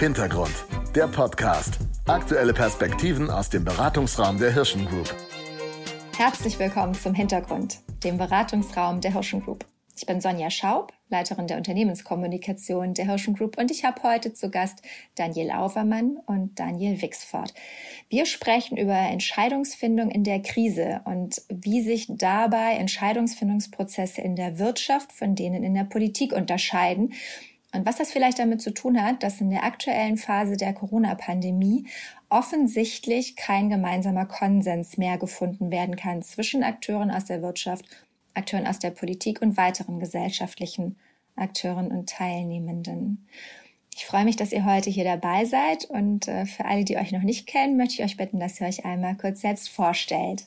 Hintergrund, der Podcast. Aktuelle Perspektiven aus dem Beratungsraum der Hirschen Group. Herzlich willkommen zum Hintergrund, dem Beratungsraum der Hirschen Group. Ich bin Sonja Schaub, Leiterin der Unternehmenskommunikation der Hirschen Group und ich habe heute zu Gast Daniel Auvermann und Daniel Wixford. Wir sprechen über Entscheidungsfindung in der Krise und wie sich dabei Entscheidungsfindungsprozesse in der Wirtschaft von denen in der Politik unterscheiden und was das vielleicht damit zu tun hat, dass in der aktuellen Phase der Corona-Pandemie offensichtlich kein gemeinsamer Konsens mehr gefunden werden kann zwischen Akteuren aus der Wirtschaft Akteuren aus der Politik und weiteren gesellschaftlichen Akteuren und Teilnehmenden. Ich freue mich, dass ihr heute hier dabei seid und äh, für alle, die euch noch nicht kennen, möchte ich euch bitten, dass ihr euch einmal kurz selbst vorstellt.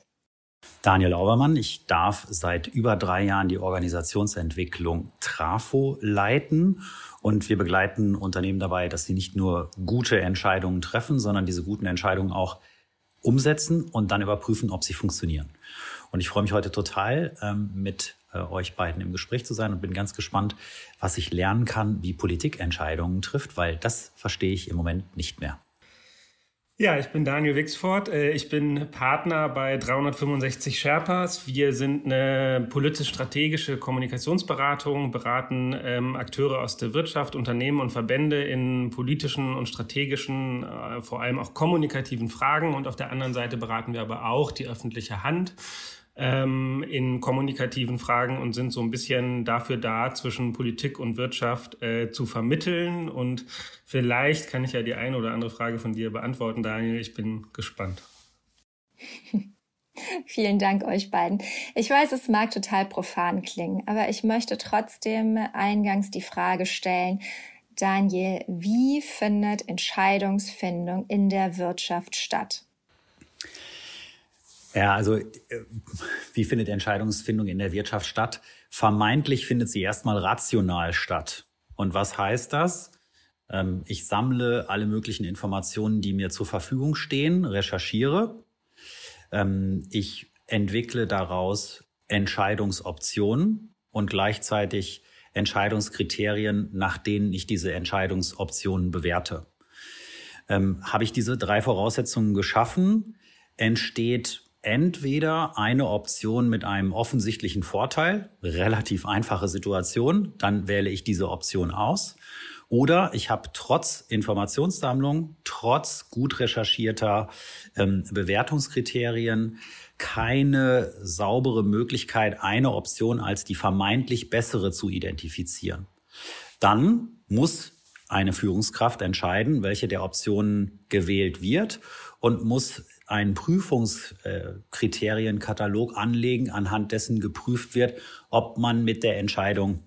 Daniel Aubermann, ich darf seit über drei Jahren die Organisationsentwicklung Trafo leiten und wir begleiten Unternehmen dabei, dass sie nicht nur gute Entscheidungen treffen, sondern diese guten Entscheidungen auch umsetzen und dann überprüfen, ob sie funktionieren. Und ich freue mich heute total, ähm, mit äh, euch beiden im Gespräch zu sein und bin ganz gespannt, was ich lernen kann, wie Politik Entscheidungen trifft, weil das verstehe ich im Moment nicht mehr. Ja, ich bin Daniel Wixford. Äh, ich bin Partner bei 365 Sherpas. Wir sind eine politisch-strategische Kommunikationsberatung, beraten ähm, Akteure aus der Wirtschaft, Unternehmen und Verbände in politischen und strategischen, äh, vor allem auch kommunikativen Fragen. Und auf der anderen Seite beraten wir aber auch die öffentliche Hand ähm, in kommunikativen Fragen und sind so ein bisschen dafür da, zwischen Politik und Wirtschaft äh, zu vermitteln. Und vielleicht kann ich ja die eine oder andere Frage von dir beantworten, Daniel. Ich bin gespannt. Vielen Dank euch beiden. Ich weiß, es mag total profan klingen, aber ich möchte trotzdem eingangs die Frage stellen, Daniel, wie findet Entscheidungsfindung in der Wirtschaft statt? Ja, also äh, wie findet Entscheidungsfindung in der Wirtschaft statt? Vermeintlich findet sie erstmal rational statt. Und was heißt das? Ähm, ich sammle alle möglichen Informationen, die mir zur Verfügung stehen, recherchiere. Ähm, ich entwickle daraus Entscheidungsoptionen und gleichzeitig Entscheidungskriterien, nach denen ich diese Entscheidungsoptionen bewerte. Ähm, habe ich diese drei Voraussetzungen geschaffen, entsteht entweder eine Option mit einem offensichtlichen Vorteil, relativ einfache Situation, dann wähle ich diese Option aus. Oder ich habe trotz Informationssammlung, trotz gut recherchierter ähm, Bewertungskriterien keine saubere Möglichkeit, eine Option als die vermeintlich bessere zu identifizieren. Dann muss eine Führungskraft entscheiden, welche der Optionen gewählt wird und muss einen Prüfungskriterienkatalog anlegen, anhand dessen geprüft wird, ob man mit der Entscheidung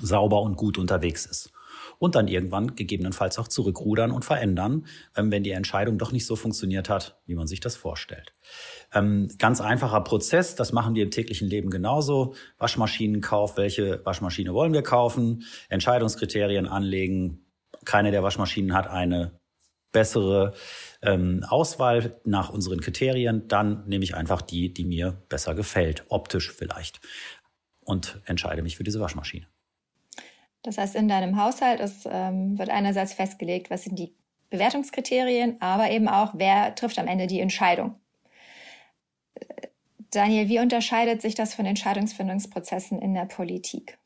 sauber und gut unterwegs ist. Und dann irgendwann gegebenenfalls auch zurückrudern und verändern, ähm, wenn die Entscheidung doch nicht so funktioniert hat, wie man sich das vorstellt. Ähm, ganz einfacher Prozess, das machen wir im täglichen Leben genauso. Waschmaschinenkauf, welche Waschmaschine wollen wir kaufen? Entscheidungskriterien anlegen. Keine der Waschmaschinen hat eine bessere ähm, Auswahl nach unseren Kriterien, dann nehme ich einfach die, die mir besser gefällt, optisch vielleicht, und entscheide mich für diese Waschmaschine. Das heißt, in deinem Haushalt ist, ähm, wird einerseits festgelegt, was sind die Bewertungskriterien, aber eben auch, wer trifft am Ende die Entscheidung. Daniel, wie unterscheidet sich das von Entscheidungsfindungsprozessen in der Politik?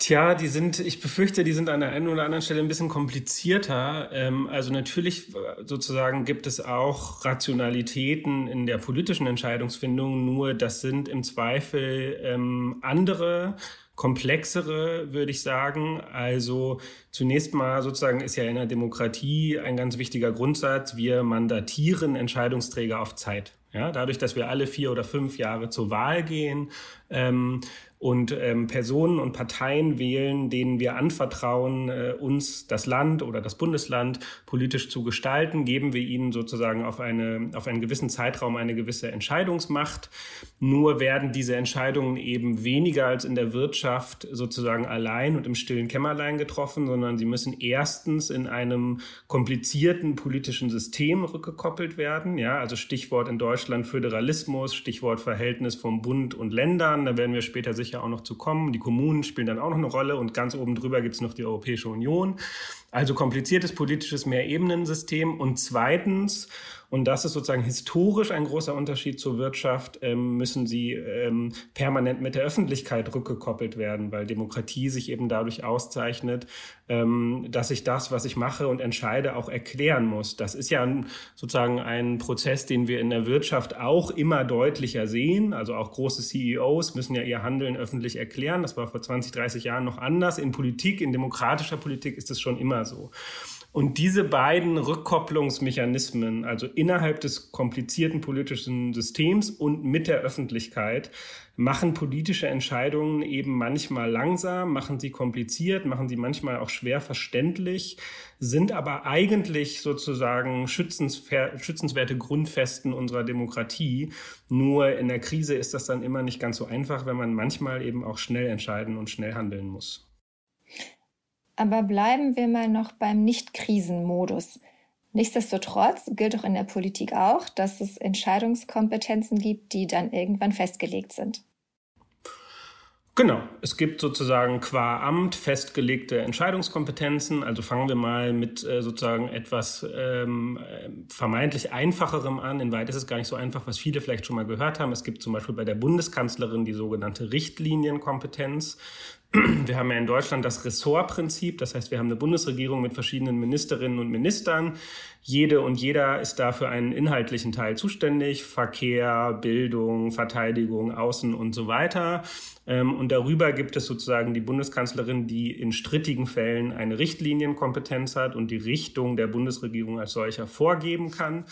Tja, die sind, ich befürchte, die sind an der einen oder anderen Stelle ein bisschen komplizierter. Ähm, also natürlich äh, sozusagen gibt es auch Rationalitäten in der politischen Entscheidungsfindung, nur das sind im Zweifel ähm, andere komplexere, würde ich sagen. Also zunächst mal sozusagen ist ja in der Demokratie ein ganz wichtiger Grundsatz, wir mandatieren Entscheidungsträger auf Zeit. Ja, dadurch, dass wir alle vier oder fünf Jahre zur Wahl gehen, ähm, und ähm, Personen und Parteien wählen, denen wir anvertrauen, äh, uns das Land oder das Bundesland politisch zu gestalten, geben wir ihnen sozusagen auf, eine, auf einen gewissen Zeitraum eine gewisse Entscheidungsmacht. Nur werden diese Entscheidungen eben weniger als in der Wirtschaft sozusagen allein und im stillen Kämmerlein getroffen, sondern sie müssen erstens in einem komplizierten politischen System rückgekoppelt werden. Ja, also Stichwort in Deutschland Föderalismus, Stichwort Verhältnis vom Bund und Ländern. Da werden wir später sicher sicher auch noch zu kommen. Die Kommunen spielen dann auch noch eine Rolle und ganz oben drüber gibt es noch die Europäische Union. Also kompliziertes politisches Mehrebenensystem. Und zweitens, und das ist sozusagen historisch ein großer Unterschied zur Wirtschaft, ähm, müssen sie ähm, permanent mit der Öffentlichkeit rückgekoppelt werden, weil Demokratie sich eben dadurch auszeichnet, ähm, dass ich das, was ich mache und entscheide, auch erklären muss. Das ist ja sozusagen ein Prozess, den wir in der Wirtschaft auch immer deutlicher sehen. Also auch große CEOs müssen ja ihr Handeln öffentlich erklären. Das war vor 20, 30 Jahren noch anders. In Politik, in demokratischer Politik ist es schon immer so. Und diese beiden Rückkopplungsmechanismen, also innerhalb des komplizierten politischen Systems und mit der Öffentlichkeit, machen politische Entscheidungen eben manchmal langsam, machen sie kompliziert, machen sie manchmal auch schwer verständlich, sind aber eigentlich sozusagen schützenswerte Grundfesten unserer Demokratie. Nur in der Krise ist das dann immer nicht ganz so einfach, wenn man manchmal eben auch schnell entscheiden und schnell handeln muss. Aber bleiben wir mal noch beim Nicht-Krisen-Modus. Nichtsdestotrotz gilt auch in der Politik auch, dass es Entscheidungskompetenzen gibt, die dann irgendwann festgelegt sind. Genau, es gibt sozusagen qua Amt festgelegte Entscheidungskompetenzen. Also fangen wir mal mit äh, sozusagen etwas ähm, vermeintlich einfacherem an. In Weit ist es gar nicht so einfach, was viele vielleicht schon mal gehört haben. Es gibt zum Beispiel bei der Bundeskanzlerin die sogenannte Richtlinienkompetenz. Wir haben ja in Deutschland das Ressortprinzip, das heißt, wir haben eine Bundesregierung mit verschiedenen Ministerinnen und Ministern. Jede und jeder ist da für einen inhaltlichen Teil zuständig, Verkehr, Bildung, Verteidigung, Außen und so weiter. Ähm, und darüber gibt es sozusagen die Bundeskanzlerin, die in strittigen Fällen eine Richtlinienkompetenz hat und die Richtung der Bundesregierung als solcher vorgeben kann.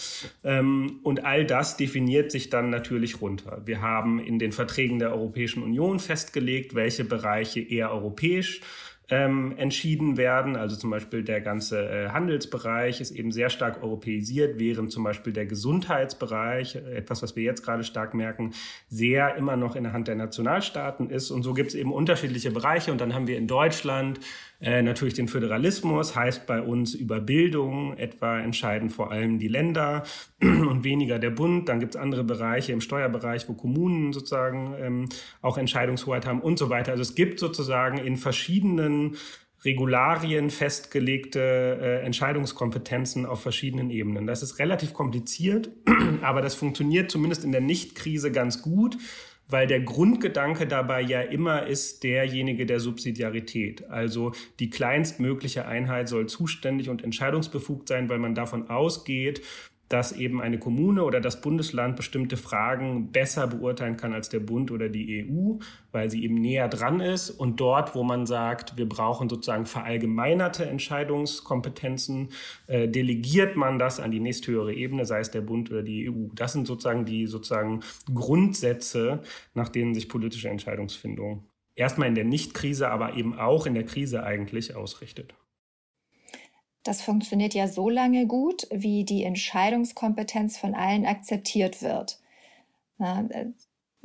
Ähm, und all das definiert sich dann natürlich runter. Wir haben in den Verträgen der Europäischen Union festgelegt, welche Bereiche eher europäisch ähm, entschieden werden. Also zum Beispiel der ganze äh, Handelsbereich ist eben sehr stark europäisiert, während zum Beispiel der Gesundheitsbereich, etwas, was wir jetzt gerade stark merken, sehr immer noch in der Hand der Nationalstaaten ist. Und so gibt es eben unterschiedliche Bereiche. Und dann haben wir in Deutschland äh, natürlich den Föderalismus heißt bei uns über Bildung etwa entscheiden vor allem die Länder und weniger der Bund. Dann gibt es andere Bereiche im Steuerbereich, wo Kommunen sozusagen ähm, auch Entscheidungshoheit haben und so weiter. Also es gibt sozusagen in verschiedenen Regularien festgelegte äh, Entscheidungskompetenzen auf verschiedenen Ebenen. Das ist relativ kompliziert, aber das funktioniert zumindest in der Nicht-Krise ganz gut, weil der Grundgedanke dabei ja immer ist derjenige der Subsidiarität. Also die kleinstmögliche Einheit soll zuständig und entscheidungsbefugt sein, weil man davon ausgeht, dass eben eine Kommune oder das Bundesland bestimmte Fragen besser beurteilen kann als der Bund oder die EU, weil sie eben näher dran ist. Und dort, wo man sagt, wir brauchen sozusagen verallgemeinerte Entscheidungskompetenzen, äh, delegiert man das an die nächsthöhere Ebene, sei es der Bund oder die EU. Das sind sozusagen die sozusagen Grundsätze, nach denen sich politische Entscheidungsfindung erstmal in der Nicht-Krise, aber eben auch in der Krise eigentlich ausrichtet. Das funktioniert ja so lange gut, wie die Entscheidungskompetenz von allen akzeptiert wird.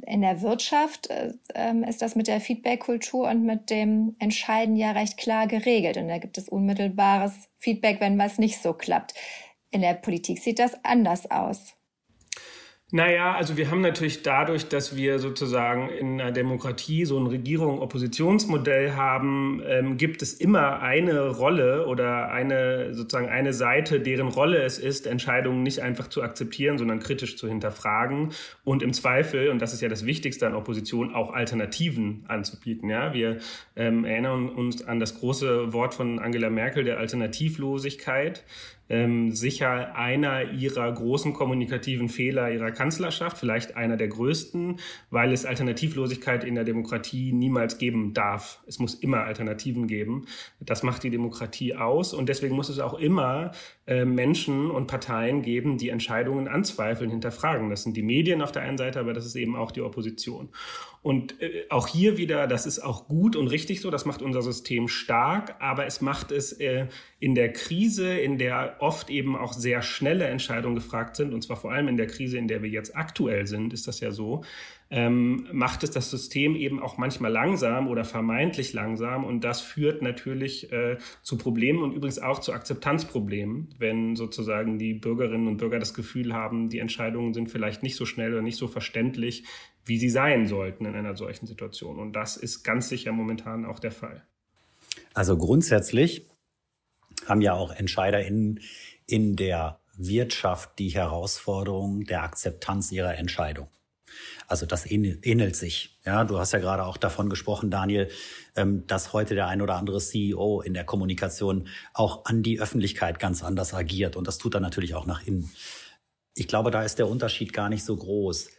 In der Wirtschaft äh, ähm, ist das mit der Feedback-Kultur und mit dem Entscheiden ja recht klar geregelt. Und da gibt es unmittelbares Feedback, wenn was nicht so klappt. In der Politik sieht das anders aus. Naja, also wir haben natürlich dadurch, dass wir sozusagen in einer Demokratie so ein Regierung-Oppositionsmodell haben, ähm, gibt es immer eine Rolle oder eine sozusagen eine Seite, deren Rolle es ist, Entscheidungen nicht einfach zu akzeptieren, sondern kritisch zu hinterfragen und im Zweifel, und das ist ja das Wichtigste an Opposition, auch Alternativen anzubieten. Ja, wir ähm, erinnern uns an das große Wort von Angela Merkel der Alternativlosigkeit ähm, sicher einer ihrer großen kommunikativen Fehler ihrer Kanzlerschaft, vielleicht einer der größten, weil es Alternativlosigkeit in der Demokratie niemals geben darf. Es muss immer Alternativen geben. Das macht die Demokratie aus und deswegen muss es auch immer äh, Menschen und Parteien geben, die Entscheidungen anzweifeln, hinterfragen. Das sind die Medien auf der einen Seite, aber das ist eben auch die Opposition. Und äh, auch hier wieder, das ist auch gut und richtig so, das macht unser System stark, aber es macht es äh, in der Krise, in der oft eben auch sehr schnelle Entscheidungen gefragt sind, und zwar vor allem in der Krise, in der wir jetzt aktuell sind, ist das ja so, ähm, macht es das System eben auch manchmal langsam oder vermeintlich langsam. Und das führt natürlich äh, zu Problemen und übrigens auch zu Akzeptanzproblemen, wenn sozusagen die Bürgerinnen und Bürger das Gefühl haben, die Entscheidungen sind vielleicht nicht so schnell oder nicht so verständlich, wie sie sein sollten in einer solchen Situation. Und das ist ganz sicher momentan auch der Fall. Also grundsätzlich haben ja auch EntscheiderInnen in der Wirtschaft die Herausforderung der Akzeptanz ihrer Entscheidung. Also das ähnelt sich. Ja, du hast ja gerade auch davon gesprochen, Daniel, ähm, dass heute der ein oder andere CEO in der Kommunikation auch an die Öffentlichkeit ganz anders agiert. Und das tut er natürlich auch nach innen. Ich glaube, da ist der Unterschied gar nicht so groß.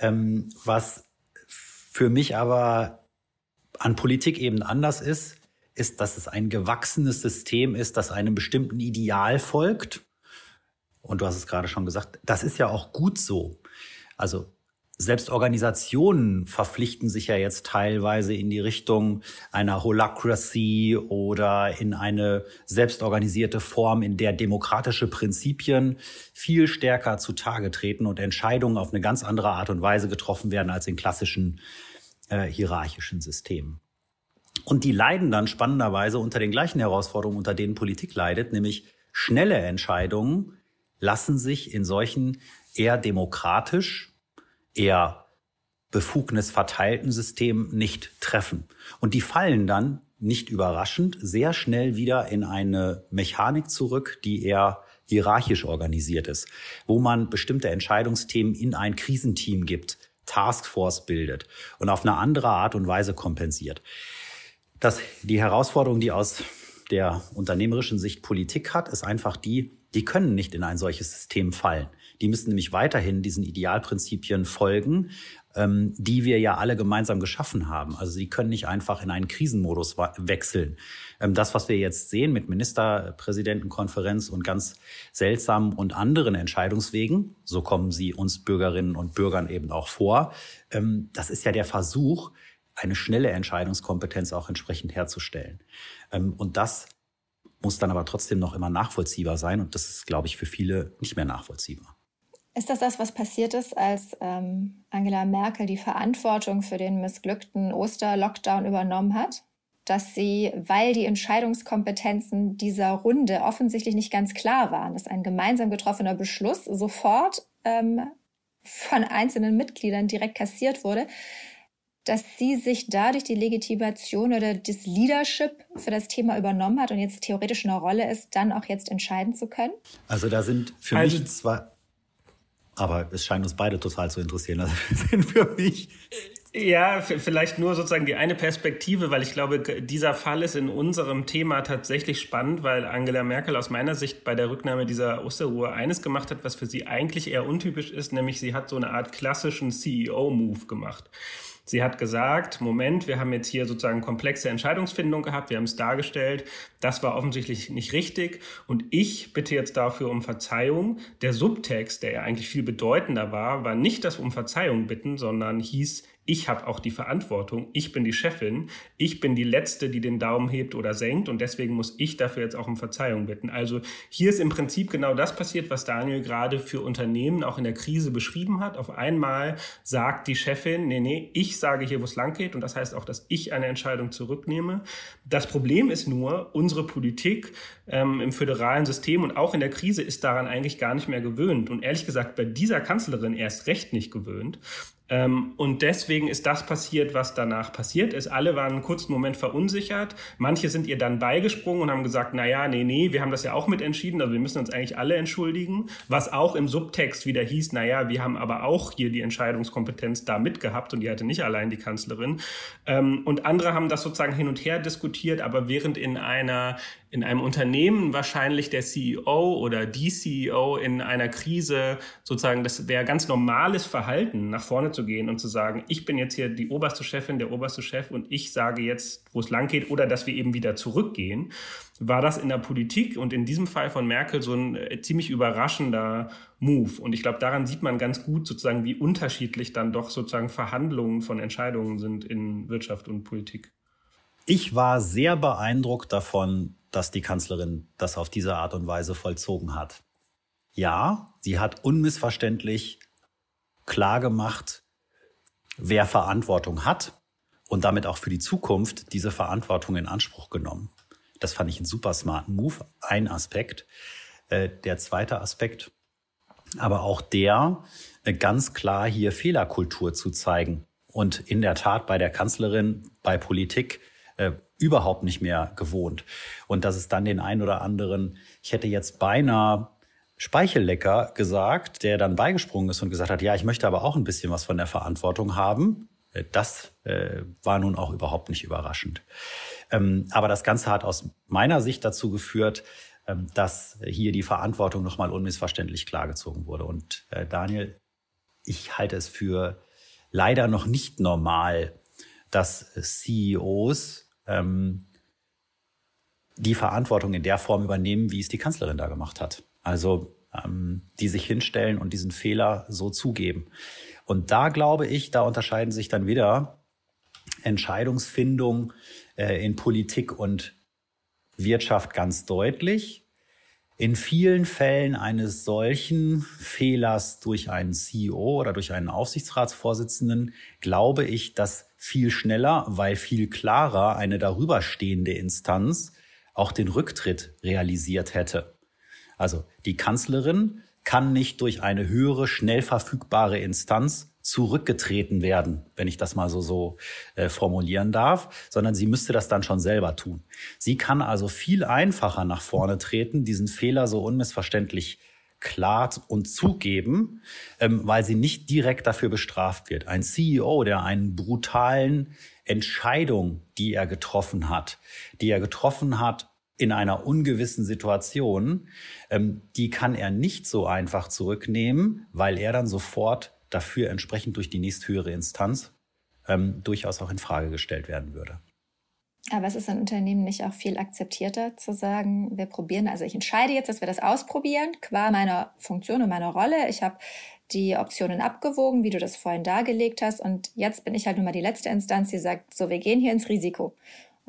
Ähm, was für mich aber an Politik eben anders ist, ist, dass es ein gewachsenes System ist, das einem bestimmten Ideal folgt. Und du hast es gerade schon gesagt, das ist ja auch gut so. Also selbst Organisationen verpflichten sich ja jetzt teilweise in die Richtung einer Holacracy oder in eine selbstorganisierte Form, in der demokratische Prinzipien viel stärker zutage treten und Entscheidungen auf eine ganz andere Art und Weise getroffen werden als in klassischen äh, hierarchischen Systemen. Und die leiden dann spannenderweise unter den gleichen Herausforderungen, unter denen Politik leidet, nämlich schnelle Entscheidungen lassen sich in solchen eher demokratisch eher befugnisverteilten System nicht treffen. Und die fallen dann, nicht überraschend, sehr schnell wieder in eine Mechanik zurück, die eher hierarchisch organisiert ist, wo man bestimmte Entscheidungsthemen in ein Krisenteam gibt, Taskforce bildet und auf eine andere Art und Weise kompensiert. Das, die Herausforderung, die aus der unternehmerischen Sicht Politik hat, ist einfach die, die können nicht in ein solches System fallen. Die müssen nämlich weiterhin diesen Idealprinzipien folgen, ähm, die wir ja alle gemeinsam geschaffen haben. Also sie können nicht einfach in einen Krisenmodus wechseln. Ähm, das, was wir jetzt sehen mit Ministerpräsidentenkonferenz und ganz seltsamen und anderen Entscheidungswegen, so kommen sie uns Bürgerinnen und Bürgern eben auch vor, ähm, das ist ja der Versuch, eine schnelle Entscheidungskompetenz auch entsprechend herzustellen. Ähm, und das muss dann aber trotzdem noch immer nachvollziehbar sein. Und das ist, glaube ich, für viele nicht mehr nachvollziehbar. Ist das das, was passiert ist, als ähm, Angela Merkel die Verantwortung für den missglückten Oster-Lockdown übernommen hat? Dass sie, weil die Entscheidungskompetenzen dieser Runde offensichtlich nicht ganz klar waren, dass ein gemeinsam getroffener Beschluss sofort ähm, von einzelnen Mitgliedern direkt kassiert wurde, dass sie sich dadurch die Legitimation oder das Leadership für das Thema übernommen hat und jetzt theoretisch eine Rolle ist, dann auch jetzt entscheiden zu können? Also da sind für also, mich zwei, aber es scheint uns beide total zu interessieren. Also sind für mich. Ja, vielleicht nur sozusagen die eine Perspektive, weil ich glaube, dieser Fall ist in unserem Thema tatsächlich spannend, weil Angela Merkel aus meiner Sicht bei der Rücknahme dieser Osterruhe eines gemacht hat, was für sie eigentlich eher untypisch ist, nämlich sie hat so eine Art klassischen CEO-Move gemacht. Sie hat gesagt, Moment, wir haben jetzt hier sozusagen komplexe Entscheidungsfindung gehabt, wir haben es dargestellt, das war offensichtlich nicht richtig und ich bitte jetzt dafür um Verzeihung. Der Subtext, der ja eigentlich viel bedeutender war, war nicht das um Verzeihung bitten, sondern hieß, ich habe auch die Verantwortung, ich bin die Chefin, ich bin die Letzte, die den Daumen hebt oder senkt und deswegen muss ich dafür jetzt auch um Verzeihung bitten. Also hier ist im Prinzip genau das passiert, was Daniel gerade für Unternehmen auch in der Krise beschrieben hat. Auf einmal sagt die Chefin, nee, nee, ich sage hier, wo es lang geht und das heißt auch, dass ich eine Entscheidung zurücknehme. Das Problem ist nur, unsere Politik ähm, im föderalen System und auch in der Krise ist daran eigentlich gar nicht mehr gewöhnt und ehrlich gesagt bei dieser Kanzlerin erst recht nicht gewöhnt. Ähm, und deswegen ist das passiert, was danach passiert ist. Alle waren einen kurzen Moment verunsichert. Manche sind ihr dann beigesprungen und haben gesagt, na ja, nee, nee, wir haben das ja auch mit entschieden, also wir müssen uns eigentlich alle entschuldigen. Was auch im Subtext wieder hieß, na ja, wir haben aber auch hier die Entscheidungskompetenz da mitgehabt und die hatte nicht allein die Kanzlerin. Ähm, und andere haben das sozusagen hin und her diskutiert, aber während in einer in einem Unternehmen wahrscheinlich der CEO oder die CEO in einer Krise sozusagen, das wäre ganz normales Verhalten, nach vorne zu gehen und zu sagen, ich bin jetzt hier die oberste Chefin, der oberste Chef und ich sage jetzt, wo es lang geht oder dass wir eben wieder zurückgehen, war das in der Politik und in diesem Fall von Merkel so ein äh, ziemlich überraschender Move. Und ich glaube, daran sieht man ganz gut sozusagen, wie unterschiedlich dann doch sozusagen Verhandlungen von Entscheidungen sind in Wirtschaft und Politik. Ich war sehr beeindruckt davon, dass die Kanzlerin das auf diese Art und Weise vollzogen hat. Ja, sie hat unmissverständlich klar gemacht, wer Verantwortung hat und damit auch für die Zukunft diese Verantwortung in Anspruch genommen. Das fand ich einen super smarten Move. Ein Aspekt. Äh, der zweite Aspekt, aber auch der, äh, ganz klar hier Fehlerkultur zu zeigen. Und in der Tat bei der Kanzlerin, bei Politik äh, überhaupt nicht mehr gewohnt. Und dass es dann den einen oder anderen, ich hätte jetzt beinahe Speichellecker gesagt, der dann beigesprungen ist und gesagt hat, ja, ich möchte aber auch ein bisschen was von der Verantwortung haben. Äh, das äh, war nun auch überhaupt nicht überraschend. Ähm, aber das Ganze hat aus meiner Sicht dazu geführt, ähm, dass hier die Verantwortung nochmal unmissverständlich klargezogen wurde. Und äh, Daniel, ich halte es für leider noch nicht normal, dass CEOs ähm, die Verantwortung in der Form übernehmen, wie es die Kanzlerin da gemacht hat. Also ähm, die sich hinstellen und diesen Fehler so zugeben. Und da glaube ich, da unterscheiden sich dann wieder Entscheidungsfindung äh, in Politik und Wirtschaft ganz deutlich. In vielen Fällen eines solchen Fehlers durch einen CEO oder durch einen Aufsichtsratsvorsitzenden glaube ich, dass viel schneller, weil viel klarer eine darüberstehende Instanz auch den Rücktritt realisiert hätte. Also die Kanzlerin kann nicht durch eine höhere, schnell verfügbare Instanz zurückgetreten werden, wenn ich das mal so so äh, formulieren darf, sondern sie müsste das dann schon selber tun. Sie kann also viel einfacher nach vorne treten, diesen Fehler so unmissverständlich klar und zugeben, ähm, weil sie nicht direkt dafür bestraft wird. Ein CEO, der einen brutalen Entscheidung, die er getroffen hat, die er getroffen hat in einer ungewissen Situation, ähm, die kann er nicht so einfach zurücknehmen, weil er dann sofort dafür entsprechend durch die nächsthöhere Instanz ähm, durchaus auch in Frage gestellt werden würde. Aber es ist ein Unternehmen nicht auch viel akzeptierter zu sagen, wir probieren, also ich entscheide jetzt, dass wir das ausprobieren, qua meiner Funktion und meiner Rolle. Ich habe die Optionen abgewogen, wie du das vorhin dargelegt hast. Und jetzt bin ich halt nun mal die letzte Instanz, die sagt, so, wir gehen hier ins Risiko.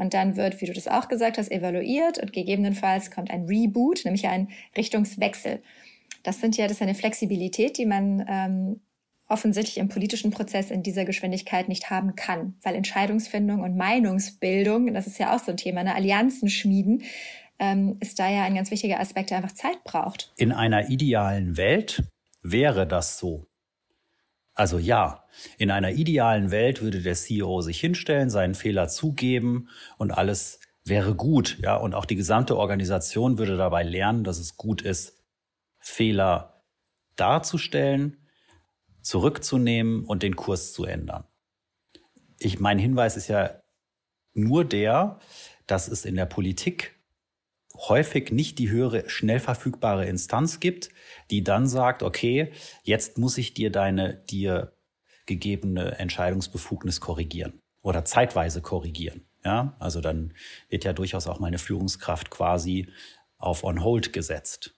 Und dann wird, wie du das auch gesagt hast, evaluiert und gegebenenfalls kommt ein Reboot, nämlich ein Richtungswechsel. Das sind ja, das ist eine Flexibilität, die man ähm, offensichtlich im politischen Prozess in dieser Geschwindigkeit nicht haben kann, weil Entscheidungsfindung und Meinungsbildung, das ist ja auch so ein Thema, ne, Allianzen schmieden, ähm, ist da ja ein ganz wichtiger Aspekt, der einfach Zeit braucht. In einer idealen Welt wäre das so. Also ja, in einer idealen Welt würde der CEO sich hinstellen, seinen Fehler zugeben und alles wäre gut, ja, und auch die gesamte Organisation würde dabei lernen, dass es gut ist, Fehler darzustellen zurückzunehmen und den Kurs zu ändern. Ich, mein Hinweis ist ja nur der, dass es in der Politik häufig nicht die höhere, schnell verfügbare Instanz gibt, die dann sagt, okay, jetzt muss ich dir deine dir gegebene Entscheidungsbefugnis korrigieren oder zeitweise korrigieren. Ja, also dann wird ja durchaus auch meine Führungskraft quasi auf on hold gesetzt.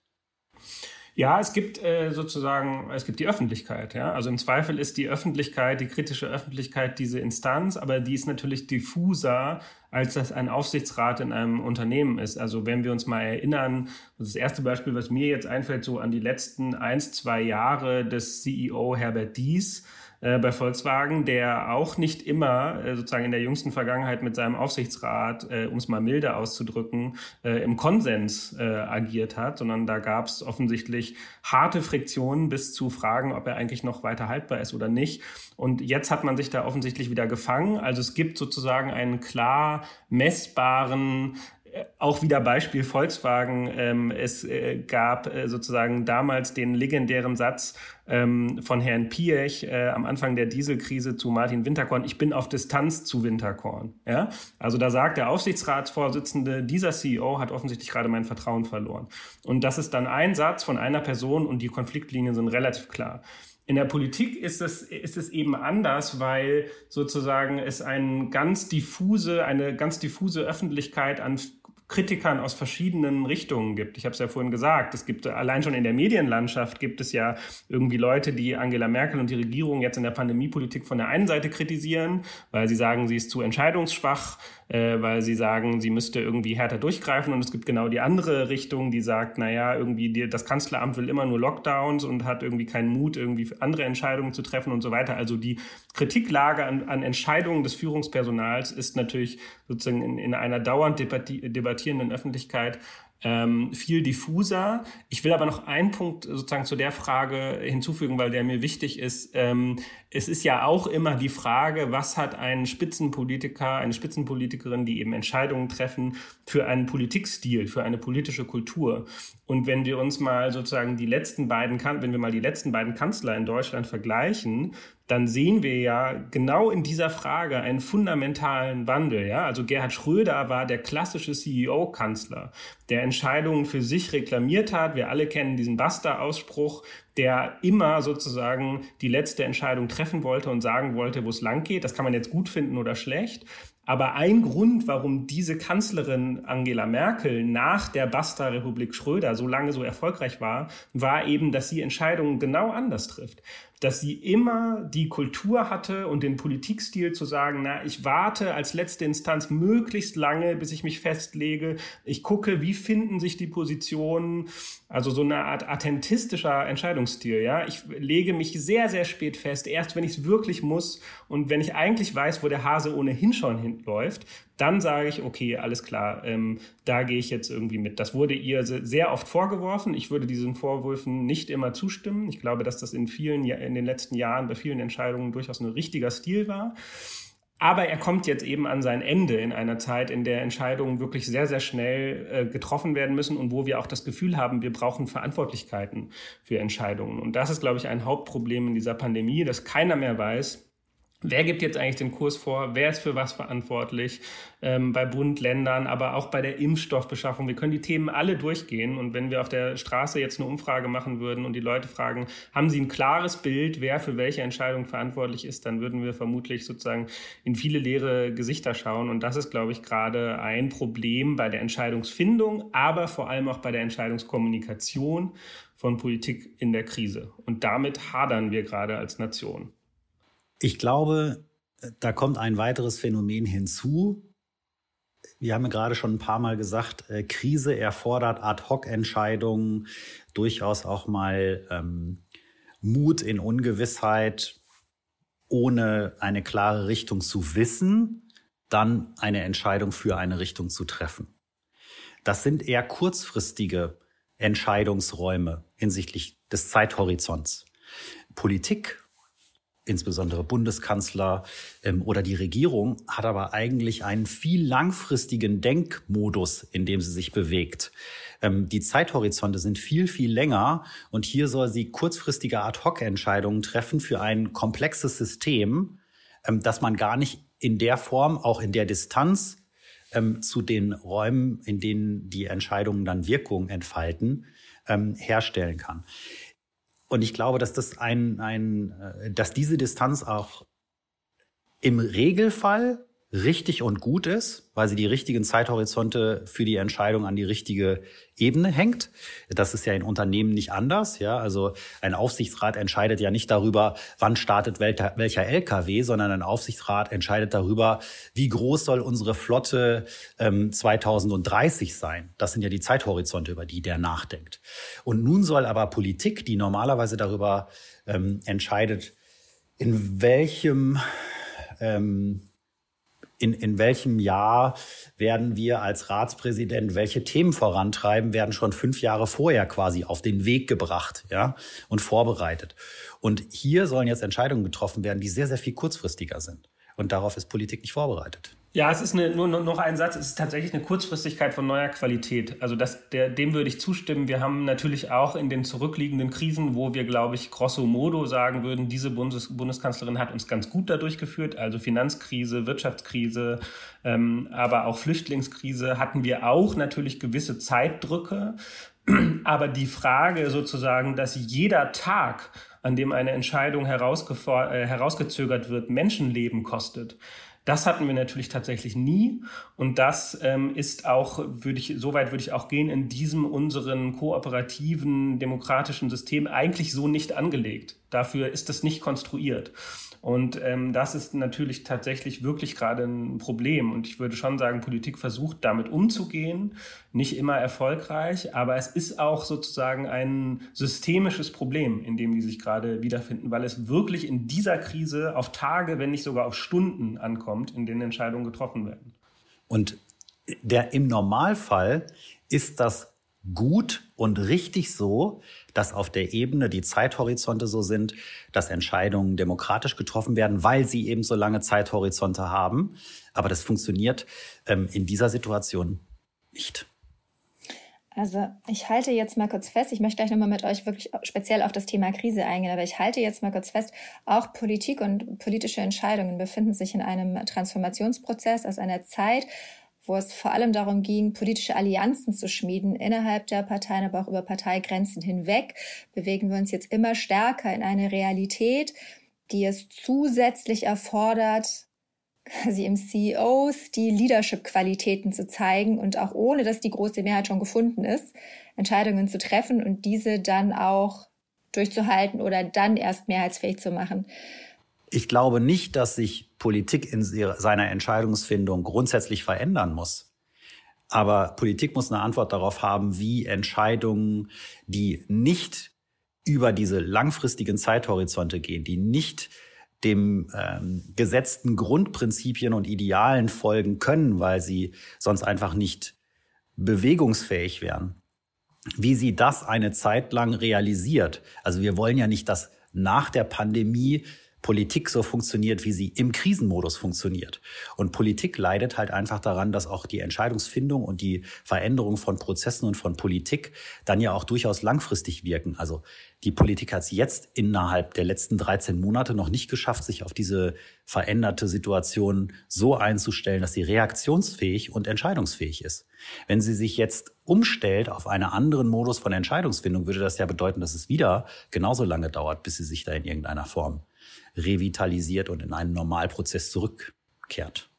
Ja, es gibt äh, sozusagen, es gibt die Öffentlichkeit. Ja? Also im Zweifel ist die Öffentlichkeit, die kritische Öffentlichkeit diese Instanz, aber die ist natürlich diffuser, als das ein Aufsichtsrat in einem Unternehmen ist. Also wenn wir uns mal erinnern, das erste Beispiel, was mir jetzt einfällt, so an die letzten eins, zwei Jahre des CEO Herbert Dies, äh, bei Volkswagen, der auch nicht immer äh, sozusagen in der jüngsten Vergangenheit mit seinem Aufsichtsrat, äh, um es mal milde auszudrücken, äh, im Konsens äh, agiert hat, sondern da gab es offensichtlich harte Friktionen bis zu Fragen, ob er eigentlich noch weiter haltbar ist oder nicht. Und jetzt hat man sich da offensichtlich wieder gefangen. Also es gibt sozusagen einen klar messbaren auch wieder Beispiel Volkswagen. Ähm, es äh, gab äh, sozusagen damals den legendären Satz ähm, von Herrn Piech äh, am Anfang der Dieselkrise zu Martin Winterkorn, ich bin auf Distanz zu Winterkorn. Ja? Also da sagt der Aufsichtsratsvorsitzende, dieser CEO hat offensichtlich gerade mein Vertrauen verloren. Und das ist dann ein Satz von einer Person und die Konfliktlinien sind relativ klar. In der Politik ist es, ist es eben anders, weil sozusagen es ein ganz diffuse, eine ganz diffuse Öffentlichkeit an Kritikern aus verschiedenen Richtungen gibt. Ich habe es ja vorhin gesagt, es gibt allein schon in der Medienlandschaft gibt es ja irgendwie Leute, die Angela Merkel und die Regierung jetzt in der Pandemiepolitik von der einen Seite kritisieren, weil sie sagen, sie ist zu entscheidungsschwach, äh, weil sie sagen, sie müsste irgendwie härter durchgreifen. Und es gibt genau die andere Richtung, die sagt, naja, irgendwie die, das Kanzleramt will immer nur Lockdowns und hat irgendwie keinen Mut, irgendwie andere Entscheidungen zu treffen und so weiter. Also die Kritiklage an, an Entscheidungen des Führungspersonals ist natürlich sozusagen in, in einer dauernd debattierenden Öffentlichkeit ähm, viel diffuser. Ich will aber noch einen Punkt sozusagen zu der Frage hinzufügen, weil der mir wichtig ist. Es ist ja auch immer die Frage, was hat ein Spitzenpolitiker, eine Spitzenpolitikerin, die eben Entscheidungen treffen, für einen Politikstil, für eine politische Kultur. Und wenn wir uns mal sozusagen die letzten beiden, wenn wir mal die letzten beiden Kanzler in Deutschland vergleichen, dann sehen wir ja genau in dieser Frage einen fundamentalen Wandel. Ja? Also Gerhard Schröder war der klassische CEO-Kanzler, der Entscheidungen für sich reklamiert hat. Wir alle kennen diesen Basta-Ausspruch, der immer sozusagen die letzte Entscheidung treffen wollte und sagen wollte, wo es lang geht. Das kann man jetzt gut finden oder schlecht. Aber ein Grund, warum diese Kanzlerin Angela Merkel nach der Basta-Republik Schröder so lange so erfolgreich war, war eben, dass sie Entscheidungen genau anders trifft dass sie immer die Kultur hatte und den Politikstil zu sagen, na, ich warte als letzte Instanz möglichst lange, bis ich mich festlege. Ich gucke, wie finden sich die Positionen. Also so eine Art attentistischer Entscheidungsstil, ja. Ich lege mich sehr, sehr spät fest, erst wenn ich es wirklich muss und wenn ich eigentlich weiß, wo der Hase ohnehin schon hinläuft, dann sage ich, okay, alles klar, ähm, da gehe ich jetzt irgendwie mit. Das wurde ihr sehr oft vorgeworfen. Ich würde diesen Vorwürfen nicht immer zustimmen. Ich glaube, dass das in vielen, in den letzten Jahren bei vielen Entscheidungen durchaus ein richtiger Stil war. Aber er kommt jetzt eben an sein Ende in einer Zeit, in der Entscheidungen wirklich sehr, sehr schnell äh, getroffen werden müssen und wo wir auch das Gefühl haben, wir brauchen Verantwortlichkeiten für Entscheidungen. Und das ist, glaube ich, ein Hauptproblem in dieser Pandemie, dass keiner mehr weiß, Wer gibt jetzt eigentlich den Kurs vor? Wer ist für was verantwortlich? Ähm, bei Bund, Ländern, aber auch bei der Impfstoffbeschaffung. Wir können die Themen alle durchgehen. Und wenn wir auf der Straße jetzt eine Umfrage machen würden und die Leute fragen, haben sie ein klares Bild, wer für welche Entscheidung verantwortlich ist, dann würden wir vermutlich sozusagen in viele leere Gesichter schauen. Und das ist, glaube ich, gerade ein Problem bei der Entscheidungsfindung, aber vor allem auch bei der Entscheidungskommunikation von Politik in der Krise. Und damit hadern wir gerade als Nation. Ich glaube, da kommt ein weiteres Phänomen hinzu. Wir haben ja gerade schon ein paar Mal gesagt, äh, Krise erfordert Ad-hoc-Entscheidungen, durchaus auch mal ähm, Mut in Ungewissheit, ohne eine klare Richtung zu wissen, dann eine Entscheidung für eine Richtung zu treffen. Das sind eher kurzfristige Entscheidungsräume hinsichtlich des Zeithorizonts. Politik insbesondere Bundeskanzler ähm, oder die Regierung hat aber eigentlich einen viel langfristigen Denkmodus, in dem sie sich bewegt. Ähm, die Zeithorizonte sind viel, viel länger und hier soll sie kurzfristige Ad-hoc-Entscheidungen treffen für ein komplexes System, ähm, das man gar nicht in der Form, auch in der Distanz ähm, zu den Räumen, in denen die Entscheidungen dann Wirkung entfalten, ähm, herstellen kann. Und ich glaube, dass das ein, ein, äh, dass diese Distanz auch im Regelfall richtig und gut ist, weil sie die richtigen Zeithorizonte für die Entscheidung an die richtige Ebene hängt. Das ist ja in Unternehmen nicht anders. Ja, also ein Aufsichtsrat entscheidet ja nicht darüber, wann startet welcher, LKW, sondern ein Aufsichtsrat entscheidet darüber, wie groß soll unsere Flotte ähm, 2030 sein. Das sind ja die Zeithorizonte, über die der nachdenkt. Und nun soll aber Politik, die normalerweise darüber ähm, entscheidet, in welchem ähm, in, in welchem Jahr werden wir als Ratspräsident welche Themen vorantreiben, werden schon fünf Jahre vorher quasi auf den Weg gebracht, ja, und vorbereitet. Und hier sollen jetzt Entscheidungen getroffen werden, die sehr, sehr viel kurzfristiger sind. Und darauf ist Politik nicht vorbereitet. Ja, es ist eine, nur noch ein Satz, es ist tatsächlich eine Kurzfristigkeit von neuer Qualität. Also das, der, dem würde ich zustimmen. Wir haben natürlich auch in den zurückliegenden Krisen, wo wir, glaube ich, grosso modo sagen würden, diese Bundes, Bundeskanzlerin hat uns ganz gut dadurch geführt. Also Finanzkrise, Wirtschaftskrise, ähm, aber auch Flüchtlingskrise hatten wir auch natürlich gewisse Zeitdrücke. Aber die Frage sozusagen, dass jeder Tag, an dem eine Entscheidung äh, herausgezögert wird, Menschenleben kostet, das hatten wir natürlich tatsächlich nie. Und das ähm, ist auch, würde ich, soweit würde ich auch gehen, in diesem unseren kooperativen demokratischen System eigentlich so nicht angelegt. Dafür ist es nicht konstruiert. Und ähm, das ist natürlich tatsächlich wirklich gerade ein Problem. Und ich würde schon sagen, Politik versucht damit umzugehen, nicht immer erfolgreich, aber es ist auch sozusagen ein systemisches Problem, in dem die sich gerade wiederfinden, weil es wirklich in dieser Krise auf Tage, wenn nicht sogar auf Stunden ankommt, in denen Entscheidungen getroffen werden. Und der im Normalfall ist das gut und richtig so, dass auf der Ebene die Zeithorizonte so sind, dass Entscheidungen demokratisch getroffen werden, weil sie eben so lange Zeithorizonte haben. Aber das funktioniert ähm, in dieser Situation nicht. Also ich halte jetzt mal kurz fest, ich möchte gleich nochmal mit euch wirklich speziell auf das Thema Krise eingehen, aber ich halte jetzt mal kurz fest, auch Politik und politische Entscheidungen befinden sich in einem Transformationsprozess aus einer Zeit, wo es vor allem darum ging, politische Allianzen zu schmieden innerhalb der Parteien, aber auch über Parteigrenzen hinweg, bewegen wir uns jetzt immer stärker in eine Realität, die es zusätzlich erfordert, quasi im CEOs die Leadership-Qualitäten zu zeigen und auch ohne, dass die große Mehrheit schon gefunden ist, Entscheidungen zu treffen und diese dann auch durchzuhalten oder dann erst mehrheitsfähig zu machen. Ich glaube nicht, dass sich Politik in seiner Entscheidungsfindung grundsätzlich verändern muss. Aber Politik muss eine Antwort darauf haben, wie Entscheidungen, die nicht über diese langfristigen Zeithorizonte gehen, die nicht dem ähm, gesetzten Grundprinzipien und Idealen folgen können, weil sie sonst einfach nicht bewegungsfähig wären. Wie sie das eine Zeit lang realisiert. Also wir wollen ja nicht, dass nach der Pandemie Politik so funktioniert, wie sie im Krisenmodus funktioniert. Und Politik leidet halt einfach daran, dass auch die Entscheidungsfindung und die Veränderung von Prozessen und von Politik dann ja auch durchaus langfristig wirken. Also die Politik hat es jetzt innerhalb der letzten 13 Monate noch nicht geschafft, sich auf diese veränderte Situation so einzustellen, dass sie reaktionsfähig und entscheidungsfähig ist. Wenn sie sich jetzt umstellt auf einen anderen Modus von Entscheidungsfindung, würde das ja bedeuten, dass es wieder genauso lange dauert, bis sie sich da in irgendeiner Form revitalisiert und in einen Normalprozess zurückkehrt.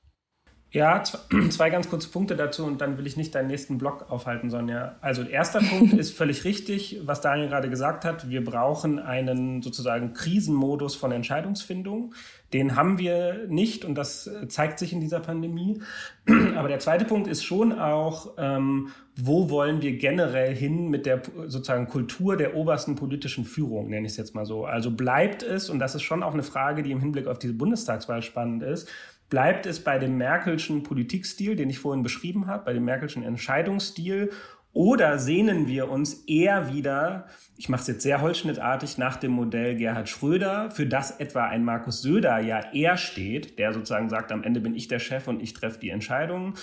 Ja, zwei ganz kurze Punkte dazu und dann will ich nicht deinen nächsten Block aufhalten, Sonja. Also erster Punkt ist völlig richtig, was Daniel gerade gesagt hat. Wir brauchen einen sozusagen Krisenmodus von Entscheidungsfindung. Den haben wir nicht und das zeigt sich in dieser Pandemie. Aber der zweite Punkt ist schon auch, ähm, wo wollen wir generell hin mit der sozusagen Kultur der obersten politischen Führung, nenne ich es jetzt mal so. Also bleibt es, und das ist schon auch eine Frage, die im Hinblick auf diese Bundestagswahl spannend ist, Bleibt es bei dem Merkelschen Politikstil, den ich vorhin beschrieben habe, bei dem Merkelschen Entscheidungsstil? Oder sehnen wir uns eher wieder, ich mache es jetzt sehr holzschnittartig, nach dem Modell Gerhard Schröder, für das etwa ein Markus Söder ja eher steht, der sozusagen sagt, am Ende bin ich der Chef und ich treffe die Entscheidungen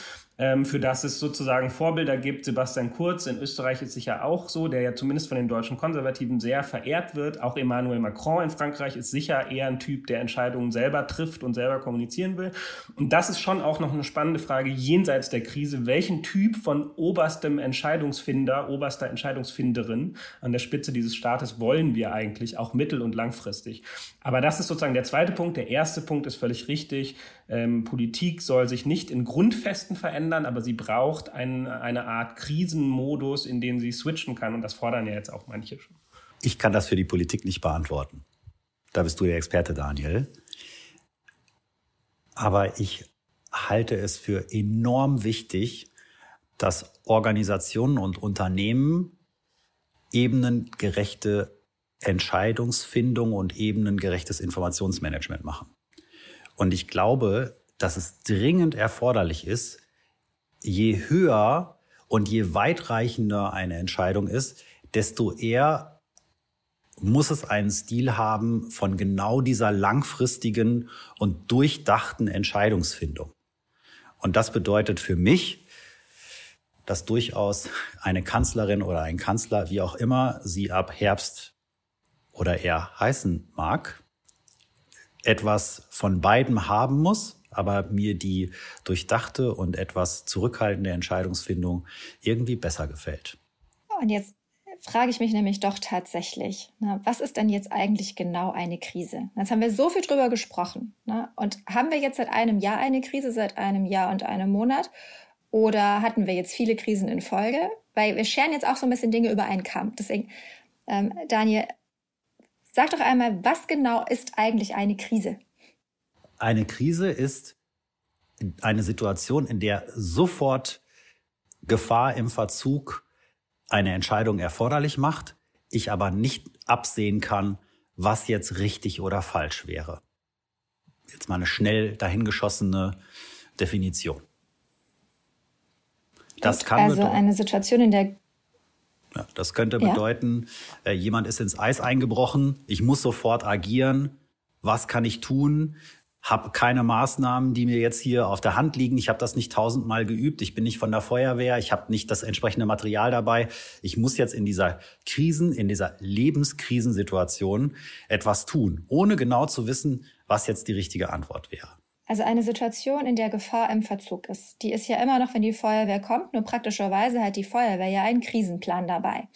für das es sozusagen Vorbilder gibt. Sebastian Kurz in Österreich ist sicher auch so, der ja zumindest von den deutschen Konservativen sehr verehrt wird. Auch Emmanuel Macron in Frankreich ist sicher eher ein Typ, der Entscheidungen selber trifft und selber kommunizieren will. Und das ist schon auch noch eine spannende Frage jenseits der Krise. Welchen Typ von oberstem Entscheidungsfinder, oberster Entscheidungsfinderin an der Spitze dieses Staates wollen wir eigentlich, auch mittel- und langfristig? Aber das ist sozusagen der zweite Punkt. Der erste Punkt ist völlig richtig. Ähm, Politik soll sich nicht in Grundfesten verändern, aber sie braucht ein, eine Art Krisenmodus, in den sie switchen kann. Und das fordern ja jetzt auch manche schon. Ich kann das für die Politik nicht beantworten. Da bist du der Experte, Daniel. Aber ich halte es für enorm wichtig, dass Organisationen und Unternehmen ebenengerechte Entscheidungsfindung und ebenengerechtes Informationsmanagement machen. Und ich glaube, dass es dringend erforderlich ist, je höher und je weitreichender eine Entscheidung ist, desto eher muss es einen Stil haben von genau dieser langfristigen und durchdachten Entscheidungsfindung. Und das bedeutet für mich, dass durchaus eine Kanzlerin oder ein Kanzler, wie auch immer sie ab Herbst oder er heißen mag, etwas von beidem haben muss, aber mir die durchdachte und etwas zurückhaltende Entscheidungsfindung irgendwie besser gefällt. Und jetzt frage ich mich nämlich doch tatsächlich, na, was ist denn jetzt eigentlich genau eine Krise? Jetzt haben wir so viel drüber gesprochen. Na, und haben wir jetzt seit einem Jahr eine Krise, seit einem Jahr und einem Monat? Oder hatten wir jetzt viele Krisen in Folge? Weil wir scheren jetzt auch so ein bisschen Dinge über einen Kamm. Deswegen, ähm, Daniel, Sag doch einmal, was genau ist eigentlich eine Krise? Eine Krise ist eine Situation, in der sofort Gefahr im Verzug eine Entscheidung erforderlich macht, ich aber nicht absehen kann, was jetzt richtig oder falsch wäre. Jetzt mal eine schnell dahingeschossene Definition. Das kann also eine Situation, in der Ja, das könnte ja. bedeuten, äh, jemand ist ins Eis eingebrochen, ich muss sofort agieren. Was kann ich tun? Habe keine Maßnahmen, die mir jetzt hier auf der Hand liegen. Ich habe das nicht tausendmal geübt. Ich bin nicht von der Feuerwehr. Ich habe nicht das entsprechende Material dabei. Ich muss jetzt in dieser Krisen, in dieser Lebenskrisensituation etwas tun, ohne genau zu wissen, was jetzt die richtige Antwort wäre. Also eine Situation, in der Gefahr im Verzug ist. Die ist ja immer noch, wenn die Feuerwehr kommt, nur praktischerweise hat die Feuerwehr ja einen Krisenplan dabei.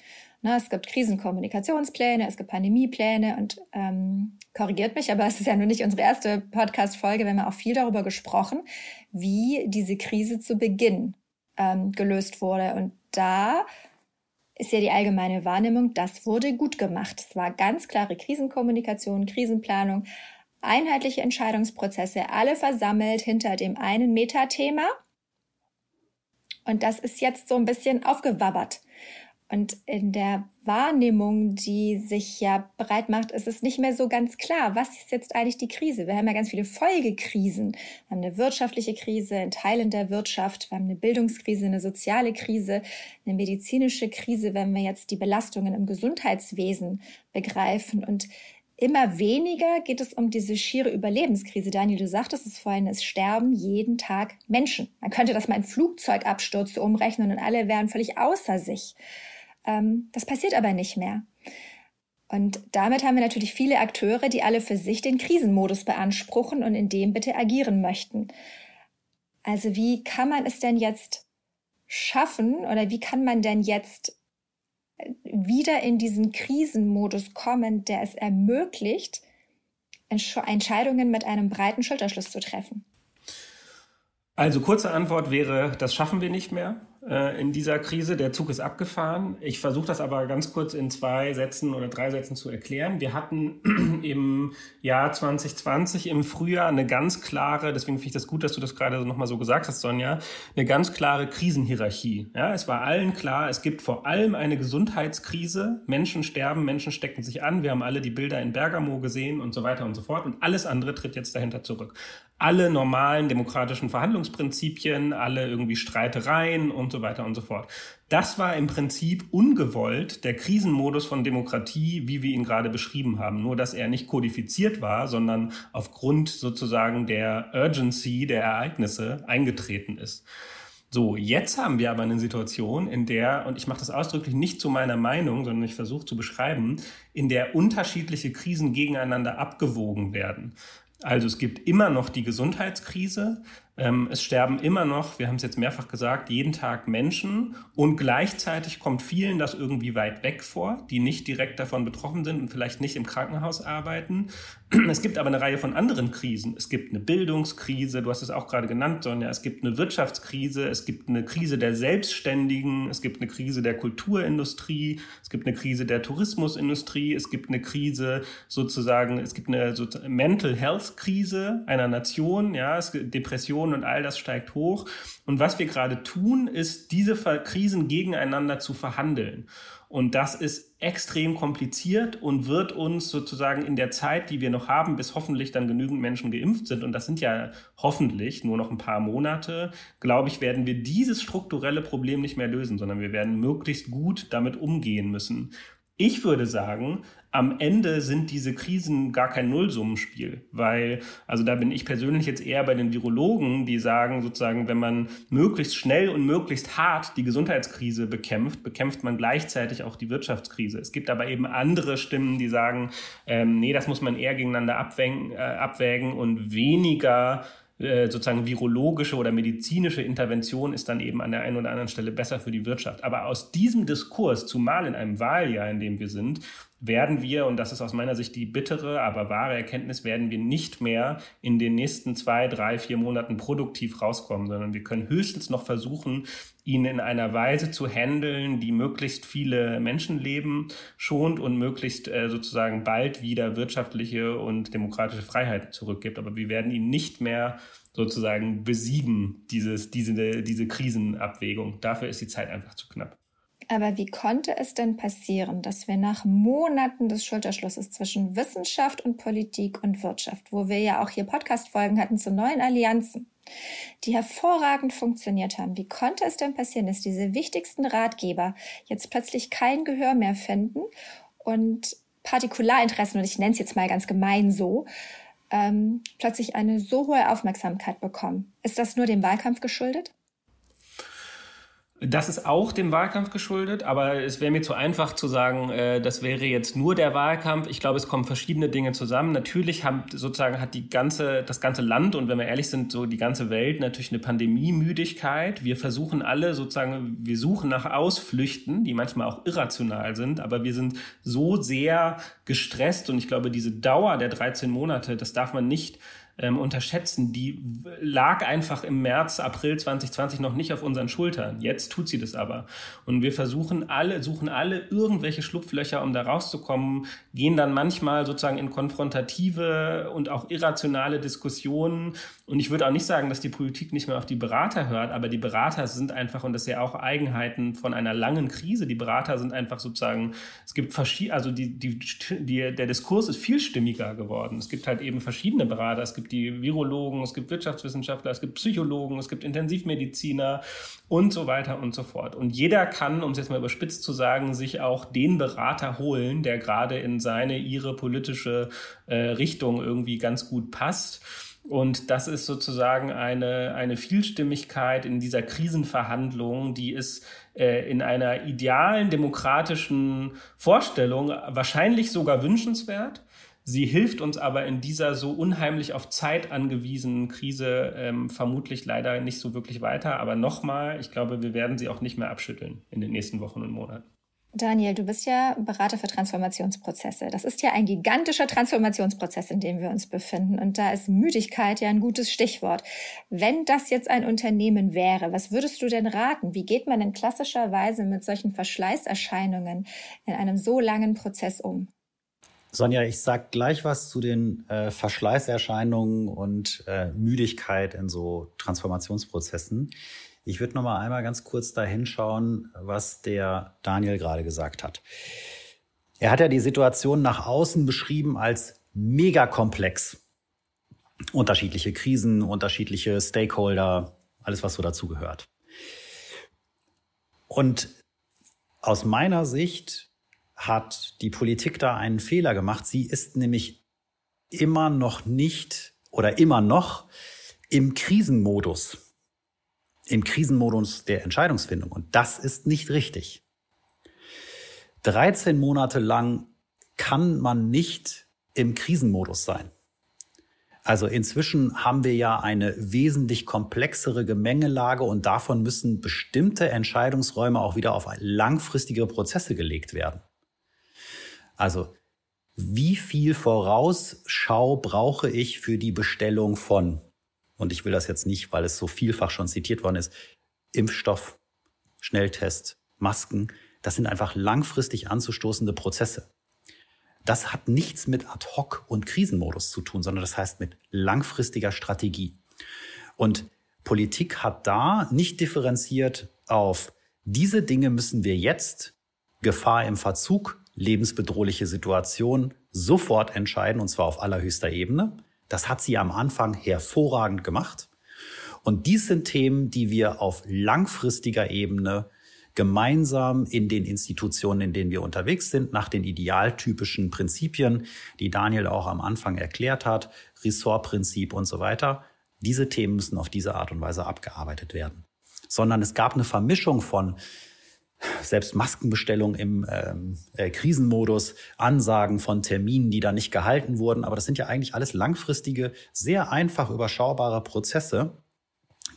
Na, es gibt Krisenkommunikationspläne, es gibt Pandemiepläne und ähm, korrigiert mich, aber es ist ja nur nicht unsere erste Podcast-Folge. Wir haben auch viel darüber gesprochen, wie diese Krise zu Beginn ähm, gelöst wurde. Und da ist ja die allgemeine Wahrnehmung, das wurde gut gemacht. Es war ganz klare Krisenkommunikation, Krisenplanung, einheitliche Entscheidungsprozesse, alle versammelt hinter dem einen Metathema. Und das ist jetzt so ein bisschen aufgewabbert. Und in der Wahrnehmung, die sich ja bereit macht, ist es nicht mehr so ganz klar, was ist jetzt eigentlich die Krise? Wir haben ja ganz viele Folgekrisen. Wir haben eine wirtschaftliche Krise in Teilen der Wirtschaft, wir haben eine Bildungskrise, eine soziale Krise, eine medizinische Krise, wenn wir jetzt die Belastungen im Gesundheitswesen begreifen. Und immer weniger geht es um diese schiere Überlebenskrise. Daniel, du sagtest es vorhin, es sterben jeden Tag Menschen. Man könnte das mal in Flugzeugabstürze umrechnen und alle wären völlig außer sich. Ähm, das passiert aber nicht mehr. Und damit haben wir natürlich viele Akteure, die alle für sich den Krisenmodus beanspruchen und in dem bitte agieren möchten. Also wie kann man es denn jetzt schaffen oder wie kann man denn jetzt wieder in diesen Krisenmodus kommen, der es ermöglicht, Entscheidungen mit einem breiten Schulterschluss zu treffen? Also kurze Antwort wäre, das schaffen wir nicht mehr äh, in dieser Krise. Der Zug ist abgefahren. Ich versuche das aber ganz kurz in zwei Sätzen oder drei Sätzen zu erklären. Wir hatten im Jahr 2020 im Frühjahr eine ganz klare, deswegen finde ich das gut, dass du das gerade nochmal so gesagt hast, Sonja, eine ganz klare Krisenhierarchie. Ja, es war allen klar, es gibt vor allem eine Gesundheitskrise. Menschen sterben, Menschen stecken sich an. Wir haben alle die Bilder in Bergamo gesehen und so weiter und so fort. Und alles andere tritt jetzt dahinter zurück alle normalen demokratischen Verhandlungsprinzipien, alle irgendwie Streitereien und so weiter und so fort. Das war im Prinzip ungewollt der Krisenmodus von Demokratie, wie wir ihn gerade beschrieben haben. Nur, dass er nicht kodifiziert war, sondern aufgrund sozusagen der Urgency der Ereignisse eingetreten ist. So, jetzt haben wir aber eine Situation, in der, und ich mache das ausdrücklich nicht zu meiner Meinung, sondern ich versuche zu beschreiben, in der unterschiedliche Krisen gegeneinander abgewogen werden. Also es gibt immer noch die Gesundheitskrise, es sterben immer noch, wir haben es jetzt mehrfach gesagt, jeden Tag Menschen und gleichzeitig kommt vielen das irgendwie weit weg vor, die nicht direkt davon betroffen sind und vielleicht nicht im Krankenhaus arbeiten. Es gibt aber eine Reihe von anderen Krisen. Es gibt eine Bildungskrise, du hast es auch gerade genannt, Sonja. Es gibt eine Wirtschaftskrise, es gibt eine Krise der Selbstständigen, es gibt eine Krise der Kulturindustrie, es gibt eine Krise der Tourismusindustrie, es gibt eine Krise sozusagen, es gibt eine Mental Health Krise einer Nation, ja, es Depressionen und all das steigt hoch. Und was wir gerade tun, ist, diese Krisen gegeneinander zu verhandeln. Und das ist extrem kompliziert und wird uns sozusagen in der Zeit, die wir noch haben, bis hoffentlich dann genügend Menschen geimpft sind, und das sind ja hoffentlich nur noch ein paar Monate, glaube ich, werden wir dieses strukturelle Problem nicht mehr lösen, sondern wir werden möglichst gut damit umgehen müssen. Ich würde sagen, am Ende sind diese Krisen gar kein Nullsummenspiel, weil, also da bin ich persönlich jetzt eher bei den Virologen, die sagen sozusagen, wenn man möglichst schnell und möglichst hart die Gesundheitskrise bekämpft, bekämpft man gleichzeitig auch die Wirtschaftskrise. Es gibt aber eben andere Stimmen, die sagen, ähm, nee, das muss man eher gegeneinander abwägen, äh, abwägen und weniger äh, sozusagen virologische oder medizinische Intervention ist dann eben an der einen oder anderen Stelle besser für die Wirtschaft. Aber aus diesem Diskurs, zumal in einem Wahljahr, in dem wir sind, werden wir, und das ist aus meiner Sicht die bittere, aber wahre Erkenntnis, werden wir nicht mehr in den nächsten zwei, drei, vier Monaten produktiv rauskommen, sondern wir können höchstens noch versuchen, ihn in einer Weise zu handeln, die möglichst viele Menschenleben schont und möglichst äh, sozusagen bald wieder wirtschaftliche und demokratische Freiheiten zurückgibt. Aber wir werden ihn nicht mehr sozusagen besiegen, dieses, diese, diese Krisenabwägung. Dafür ist die Zeit einfach zu knapp. Aber wie konnte es denn passieren, dass wir nach Monaten des Schulterschlusses zwischen Wissenschaft und Politik und Wirtschaft, wo wir ja auch hier Podcast-Folgen hatten zu neuen Allianzen, die hervorragend funktioniert haben, wie konnte es denn passieren, dass diese wichtigsten Ratgeber jetzt plötzlich kein Gehör mehr finden und Partikularinteressen, und ich nenne es jetzt mal ganz gemein so, ähm, plötzlich eine so hohe Aufmerksamkeit bekommen? Ist das nur dem Wahlkampf geschuldet? Das ist auch dem Wahlkampf geschuldet, aber es wäre mir zu einfach zu sagen, äh, das wäre jetzt nur der Wahlkampf. Ich glaube, es kommen verschiedene Dinge zusammen. Natürlich haben, sozusagen hat die ganze, das ganze Land und wenn wir ehrlich sind, so die ganze Welt natürlich eine Pandemiemüdigkeit. Wir versuchen alle sozusagen, wir suchen nach Ausflüchten, die manchmal auch irrational sind, aber wir sind so sehr gestresst und ich glaube, diese Dauer der 13 Monate, das darf man nicht ähm, unterschätzen, die lag einfach im März, April 2020 noch nicht auf unseren Schultern. Jetzt tut sie das aber. Und wir versuchen alle, suchen alle irgendwelche Schlupflöcher, um da rauszukommen, gehen dann manchmal sozusagen in konfrontative und auch irrationale Diskussionen. Und ich würde auch nicht sagen, dass die Politik nicht mehr auf die Berater hört, aber die Berater sind einfach, und das ist ja auch Eigenheiten von einer langen Krise, die Berater sind einfach sozusagen, es gibt verschiedene, also die, die, die, der Diskurs ist vielstimmiger geworden. Es gibt halt eben verschiedene Berater, es gibt gibt die Virologen, es gibt Wirtschaftswissenschaftler, es gibt Psychologen, es gibt Intensivmediziner und so weiter und so fort. Und jeder kann, um es jetzt mal überspitzt zu sagen, sich auch den Berater holen, der gerade in seine, ihre politische äh, Richtung irgendwie ganz gut passt. Und das ist sozusagen eine, eine Vielstimmigkeit in dieser Krisenverhandlung, die ist äh, in einer idealen demokratischen Vorstellung wahrscheinlich sogar wünschenswert. Sie hilft uns aber in dieser so unheimlich auf Zeit angewiesenen Krise ähm, vermutlich leider nicht so wirklich weiter. Aber nochmal, ich glaube, wir werden sie auch nicht mehr abschütteln in den nächsten Wochen und Monaten. Daniel, du bist ja Berater für Transformationsprozesse. Das ist ja ein gigantischer Transformationsprozess, in dem wir uns befinden. Und da ist Müdigkeit ja ein gutes Stichwort. Wenn das jetzt ein Unternehmen wäre, was würdest du denn raten? Wie geht man denn klassischerweise mit solchen Verschleißerscheinungen in einem so langen Prozess um? Sonja, ich sag gleich was zu den äh, Verschleißerscheinungen und äh, Müdigkeit in so Transformationsprozessen. Ich würde noch mal einmal ganz kurz da hinschauen, was der Daniel gerade gesagt hat. Er hat ja die Situation nach außen beschrieben als mega komplex. Unterschiedliche Krisen, unterschiedliche Stakeholder, alles, was so dazu gehört. Und aus meiner Sicht hat die Politik da einen Fehler gemacht. Sie ist nämlich immer noch nicht oder immer noch im Krisenmodus, im Krisenmodus der Entscheidungsfindung. Und das ist nicht richtig. 13 Monate lang kann man nicht im Krisenmodus sein. Also inzwischen haben wir ja eine wesentlich komplexere Gemengelage und davon müssen bestimmte Entscheidungsräume auch wieder auf langfristige Prozesse gelegt werden. Also wie viel Vorausschau brauche ich für die Bestellung von, und ich will das jetzt nicht, weil es so vielfach schon zitiert worden ist, Impfstoff, Schnelltest, Masken, das sind einfach langfristig anzustoßende Prozesse. Das hat nichts mit Ad-hoc und Krisenmodus zu tun, sondern das heißt mit langfristiger Strategie. Und Politik hat da nicht differenziert auf diese Dinge müssen wir jetzt, Gefahr im Verzug, lebensbedrohliche Situation sofort entscheiden, und zwar auf allerhöchster Ebene. Das hat sie am Anfang hervorragend gemacht. Und dies sind Themen, die wir auf langfristiger Ebene gemeinsam in den Institutionen, in denen wir unterwegs sind, nach den idealtypischen Prinzipien, die Daniel auch am Anfang erklärt hat, Ressortprinzip und so weiter. Diese Themen müssen auf diese Art und Weise abgearbeitet werden. Sondern es gab eine Vermischung von selbst Maskenbestellung im ähm, äh, Krisenmodus, Ansagen von Terminen, die da nicht gehalten wurden. Aber das sind ja eigentlich alles langfristige, sehr einfach überschaubare Prozesse,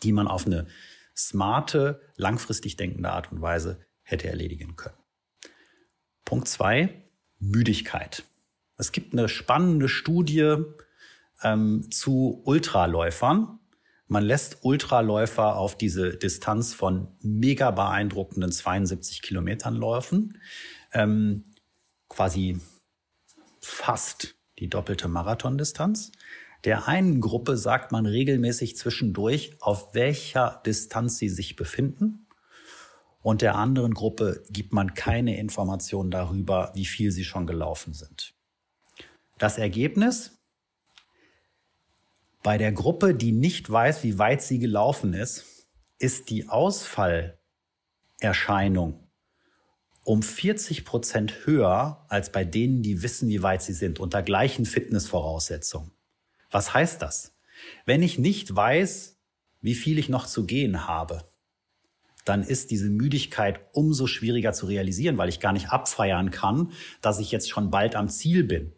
die man auf eine smarte, langfristig denkende Art und Weise hätte erledigen können. Punkt zwei, Müdigkeit. Es gibt eine spannende Studie ähm, zu Ultraläufern, man lässt Ultraläufer auf diese Distanz von mega beeindruckenden 72 Kilometern laufen, ähm, quasi fast die doppelte Marathondistanz. Der einen Gruppe sagt man regelmäßig zwischendurch, auf welcher Distanz sie sich befinden. und der anderen Gruppe gibt man keine Informationen darüber, wie viel sie schon gelaufen sind. Das Ergebnis? Bei der Gruppe, die nicht weiß, wie weit sie gelaufen ist, ist die Ausfallerscheinung um 40 Prozent höher als bei denen, die wissen, wie weit sie sind, unter gleichen Fitnessvoraussetzungen. Was heißt das? Wenn ich nicht weiß, wie viel ich noch zu gehen habe, dann ist diese Müdigkeit umso schwieriger zu realisieren, weil ich gar nicht abfeiern kann, dass ich jetzt schon bald am Ziel bin.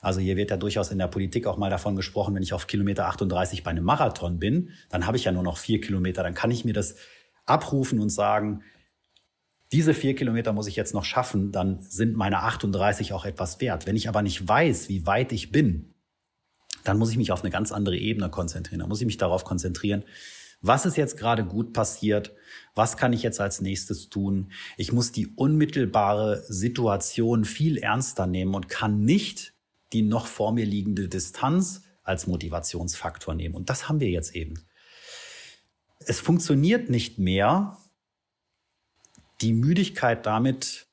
Also hier wird ja durchaus in der Politik auch mal davon gesprochen, wenn ich auf Kilometer 38 bei einem Marathon bin, dann habe ich ja nur noch vier Kilometer, dann kann ich mir das abrufen und sagen, diese vier Kilometer muss ich jetzt noch schaffen, dann sind meine 38 auch etwas wert. Wenn ich aber nicht weiß, wie weit ich bin, dann muss ich mich auf eine ganz andere Ebene konzentrieren. Dann muss ich mich darauf konzentrieren, was ist jetzt gerade gut passiert? Was kann ich jetzt als nächstes tun? Ich muss die unmittelbare Situation viel ernster nehmen und kann nicht die noch vor mir liegende Distanz als Motivationsfaktor nehmen. Und das haben wir jetzt eben. Es funktioniert nicht mehr, die Müdigkeit damit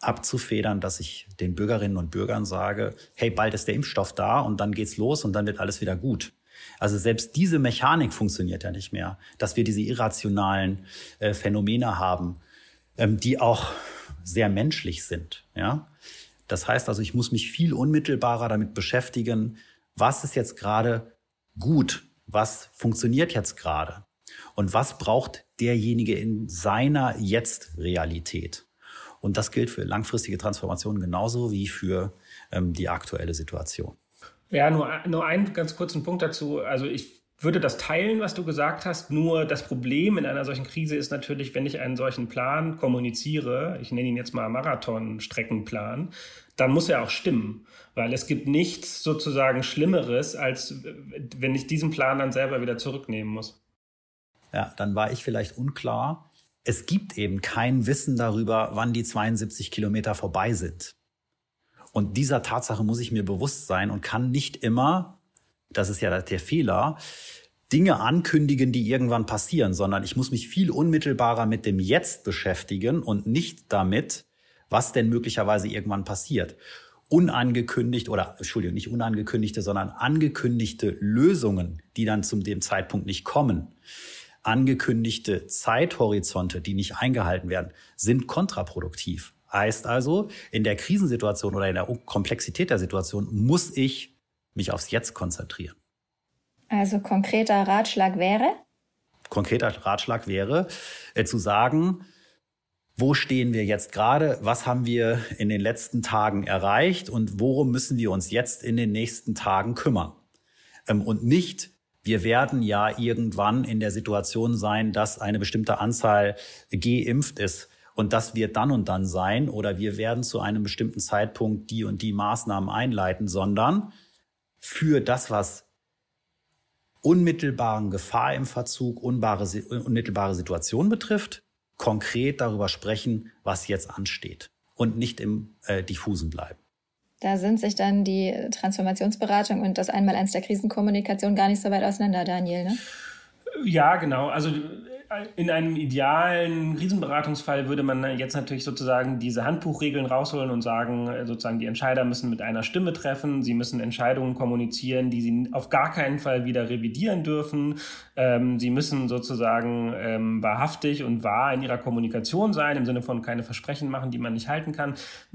abzufedern, dass ich den Bürgerinnen und Bürgern sage, hey, bald ist der Impfstoff da und dann geht's los und dann wird alles wieder gut. Also selbst diese Mechanik funktioniert ja nicht mehr, dass wir diese irrationalen äh, Phänomene haben, ähm, die auch sehr menschlich sind. Ja, das heißt also, ich muss mich viel unmittelbarer damit beschäftigen, was ist jetzt gerade gut, was funktioniert jetzt gerade und was braucht derjenige in seiner Jetzt-Realität. Und das gilt für langfristige Transformationen genauso wie für ähm, die aktuelle Situation. Ja, nur, nur einen ganz kurzen Punkt dazu. Also ich würde das teilen, was du gesagt hast. Nur das Problem in einer solchen Krise ist natürlich, wenn ich einen solchen Plan kommuniziere, ich nenne ihn jetzt mal Marathon-Streckenplan, dann muss er auch stimmen. Weil es gibt nichts sozusagen Schlimmeres, als wenn ich diesen Plan dann selber wieder zurücknehmen muss. Ja, dann war ich vielleicht unklar. Es gibt eben kein Wissen darüber, wann die 72 Kilometer vorbei sind. Und dieser Tatsache muss ich mir bewusst sein und kann nicht immer, das ist ja der Fehler, Dinge ankündigen, die irgendwann passieren, sondern ich muss mich viel unmittelbarer mit dem Jetzt beschäftigen und nicht damit, was denn möglicherweise irgendwann passiert. Unangekündigt oder, Entschuldigung, nicht unangekündigte, sondern angekündigte Lösungen, die dann zu dem Zeitpunkt nicht kommen, angekündigte Zeithorizonte, die nicht eingehalten werden, sind kontraproduktiv. Heißt also, in der Krisensituation oder in der Komplexität der Situation muss ich mich aufs Jetzt konzentrieren. Also konkreter Ratschlag wäre? Konkreter Ratschlag wäre äh, zu sagen, wo stehen wir jetzt gerade? Was haben wir in den letzten Tagen erreicht? Und worum müssen wir uns jetzt in den nächsten Tagen kümmern? Ähm, und nicht, wir werden ja irgendwann in der Situation sein, dass eine bestimmte Anzahl geimpft ist und das wird dann und dann sein oder wir werden zu einem bestimmten Zeitpunkt die und die Maßnahmen einleiten, sondern für das, was unmittelbaren Gefahr im Verzug, unmittelbare Situation betrifft, konkret darüber sprechen, was jetzt ansteht und nicht im äh, diffusen bleiben. Da sind sich dann die Transformationsberatung und das Einmaleins der Krisenkommunikation gar nicht so weit auseinander, Daniel, ne? Ja, genau. Also in einem idealen Krisenberatungsfall würde man jetzt natürlich sozusagen diese Handbuchregeln rausholen und sagen, äh, sozusagen die Entscheider müssen mit einer Stimme treffen, sie müssen Entscheidungen kommunizieren, die sie auf gar keinen Fall wieder revidieren dürfen. Ähm, sie müssen sozusagen ähm, wahrhaftig und wahr in ihrer Kommunikation sein, im Sinne von keine Versprechen machen, die man nicht halten kann.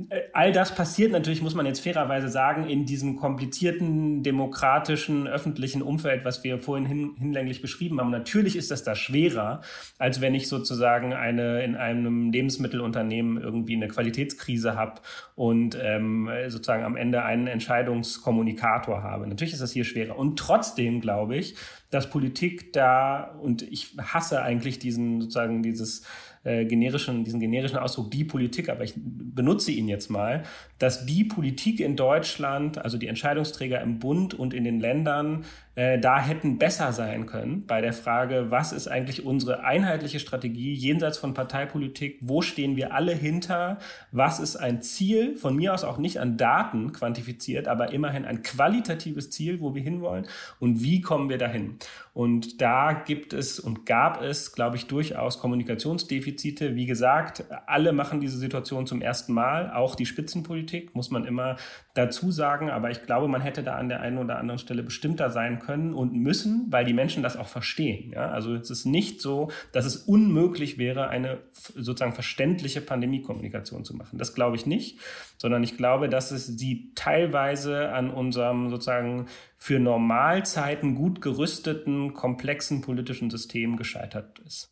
Äh, all das passiert natürlich, muss man jetzt fairerweise sagen, in diesem komplizierten, demokratischen, öffentlichen Umfeld, was wir vorhin hin, hinlänglich beschrieben haben. Natürlich ist das da schwerer, als wenn ich sozusagen eine in einem Lebensmittelunternehmen irgendwie eine Qualitätskrise habe und ähm, sozusagen am Ende einen Entscheidungskommunikator habe. Natürlich ist das hier schwerer. Und trotzdem glaube ich, dass Politik da, und ich hasse eigentlich diesen sozusagen dieses äh, generischen, diesen generischen Ausdruck die Politik, aber ich benutze ihn jetzt mal, dass die Politik in Deutschland, also die Entscheidungsträger im Bund und in den Ländern, äh, da hätten besser sein können bei der Frage, was ist eigentlich unsere einheitliche Strategie jenseits von Parteipolitik, wo stehen wir alle hinter, was ist ein Ziel, von mir aus auch nicht an Daten quantifiziert, aber immerhin ein qualitatives Ziel, wo wir hinwollen und wie kommen wir dahin. Und da gibt es und gab es, glaube ich, durchaus Kommunikationsdefizite. Wie gesagt, alle machen diese Situation zum ersten Mal, auch die Spitzenpolitik, muss man immer dazu sagen. Aber ich glaube, man hätte da an der einen oder anderen Stelle bestimmter sein können und müssen, weil die Menschen das auch verstehen. Ja? Also es ist nicht so, dass es unmöglich wäre, eine sozusagen verständliche Pandemiekommunikation zu machen. Das glaube ich nicht, sondern ich glaube, dass es die teilweise an unserem sozusagen für Normalzeiten gut gerüsteten, komplexen politischen System gescheitert ist.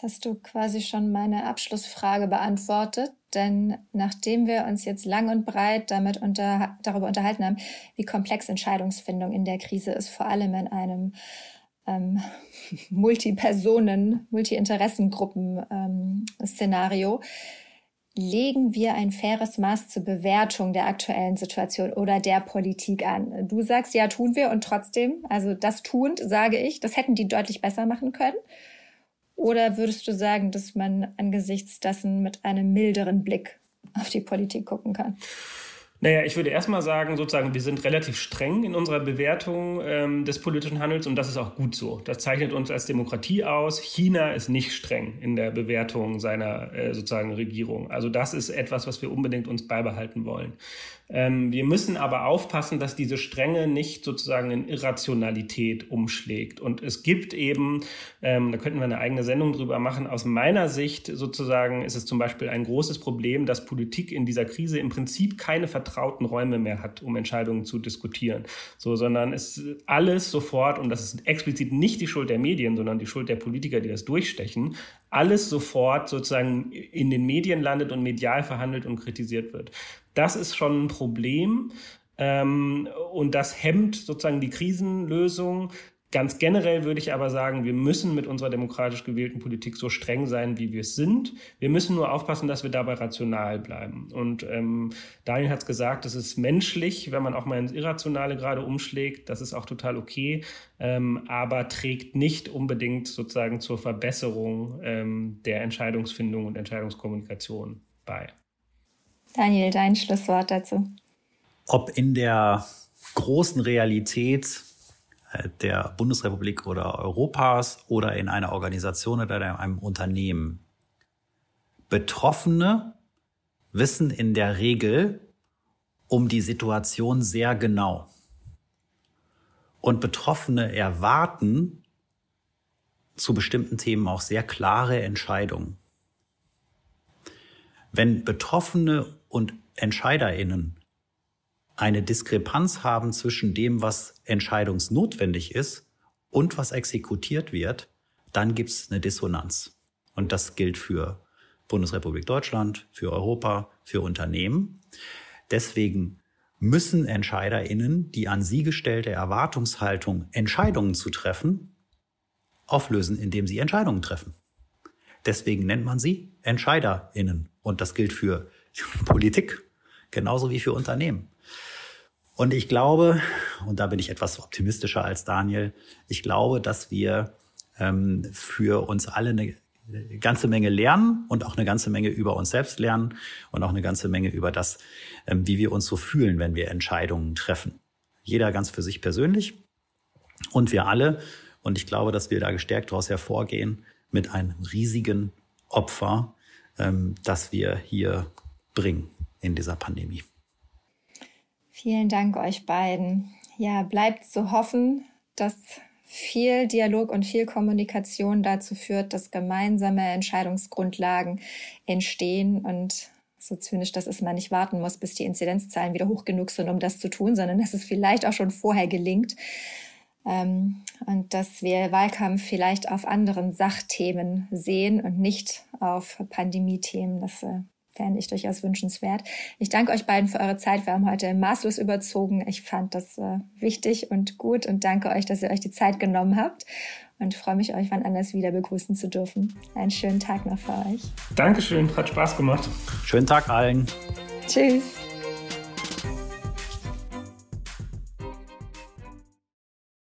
Jetzt hast du quasi schon meine Abschlussfrage beantwortet, denn nachdem wir uns jetzt lang und breit damit unter, darüber unterhalten haben, wie komplex Entscheidungsfindung in der Krise ist, vor allem in einem ähm, Multipersonen, Multi-Interessengruppen-Szenario, ähm, legen wir ein faires Maß zur Bewertung der aktuellen Situation oder der Politik an? Du sagst, ja, tun wir und trotzdem, also das tuend, sage ich, das hätten die deutlich besser machen können. Oder würdest du sagen, dass man angesichts dessen mit einem milderen Blick auf die Politik gucken kann? Naja, ich würde erstmal sagen, sozusagen, wir sind relativ streng in unserer Bewertung ähm, des politischen Handels und das ist auch gut so. Das zeichnet uns als Demokratie aus. China ist nicht streng in der Bewertung seiner äh, sozusagen Regierung. Also das ist etwas, was wir unbedingt uns beibehalten wollen. Ähm, wir müssen aber aufpassen, dass diese Strenge nicht sozusagen in Irrationalität umschlägt. Und es gibt eben, ähm, da könnten wir eine eigene Sendung drüber machen, aus meiner Sicht sozusagen ist es zum Beispiel ein großes Problem, dass Politik in dieser Krise im Prinzip keine vertrauten Räume mehr hat, um Entscheidungen zu diskutieren. So, sondern es alles sofort, und das ist explizit nicht die Schuld der Medien, sondern die Schuld der Politiker, die das durchstechen, alles sofort sozusagen in den Medien landet und medial verhandelt und kritisiert wird. Das ist schon ein Problem. Ähm, und das hemmt sozusagen die Krisenlösung. Ganz generell würde ich aber sagen, wir müssen mit unserer demokratisch gewählten Politik so streng sein, wie wir es sind. Wir müssen nur aufpassen, dass wir dabei rational bleiben. Und ähm, Daniel hat es gesagt, es ist menschlich, wenn man auch mal ins Irrationale gerade umschlägt. Das ist auch total okay, ähm, aber trägt nicht unbedingt sozusagen zur Verbesserung ähm, der Entscheidungsfindung und Entscheidungskommunikation bei. Daniel, dein Schlusswort dazu. Ob in der großen Realität der Bundesrepublik oder Europas oder in einer Organisation oder in einem Unternehmen. Betroffene wissen in der Regel um die Situation sehr genau. Und Betroffene erwarten zu bestimmten Themen auch sehr klare Entscheidungen. Wenn Betroffene und Entscheiderinnen eine Diskrepanz haben zwischen dem, was entscheidungsnotwendig ist und was exekutiert wird, dann gibt es eine Dissonanz. Und das gilt für Bundesrepublik Deutschland, für Europa, für Unternehmen. Deswegen müssen Entscheiderinnen die an sie gestellte Erwartungshaltung, Entscheidungen zu treffen, auflösen, indem sie Entscheidungen treffen. Deswegen nennt man sie Entscheiderinnen. Und das gilt für Politik genauso wie für Unternehmen. Und ich glaube, und da bin ich etwas optimistischer als Daniel, ich glaube, dass wir ähm, für uns alle eine ganze Menge lernen und auch eine ganze Menge über uns selbst lernen und auch eine ganze Menge über das, ähm, wie wir uns so fühlen, wenn wir Entscheidungen treffen. Jeder ganz für sich persönlich und wir alle. Und ich glaube, dass wir da gestärkt daraus hervorgehen mit einem riesigen Opfer, ähm, das wir hier bringen in dieser Pandemie. Vielen Dank euch beiden. Ja, bleibt zu hoffen, dass viel Dialog und viel Kommunikation dazu führt, dass gemeinsame Entscheidungsgrundlagen entstehen und so zynisch das ist, man nicht warten muss, bis die Inzidenzzahlen wieder hoch genug sind, um das zu tun, sondern dass es vielleicht auch schon vorher gelingt. Ähm, und dass wir Wahlkampf vielleicht auf anderen Sachthemen sehen und nicht auf Pandemie-Themen. Das äh, fände ich durchaus wünschenswert. Ich danke euch beiden für eure Zeit. Wir haben heute maßlos überzogen. Ich fand das äh, wichtig und gut und danke euch, dass ihr euch die Zeit genommen habt und freue mich, euch wann anders wieder begrüßen zu dürfen. Einen schönen Tag noch für euch. Dankeschön, hat Spaß gemacht. Schönen Tag allen. Tschüss.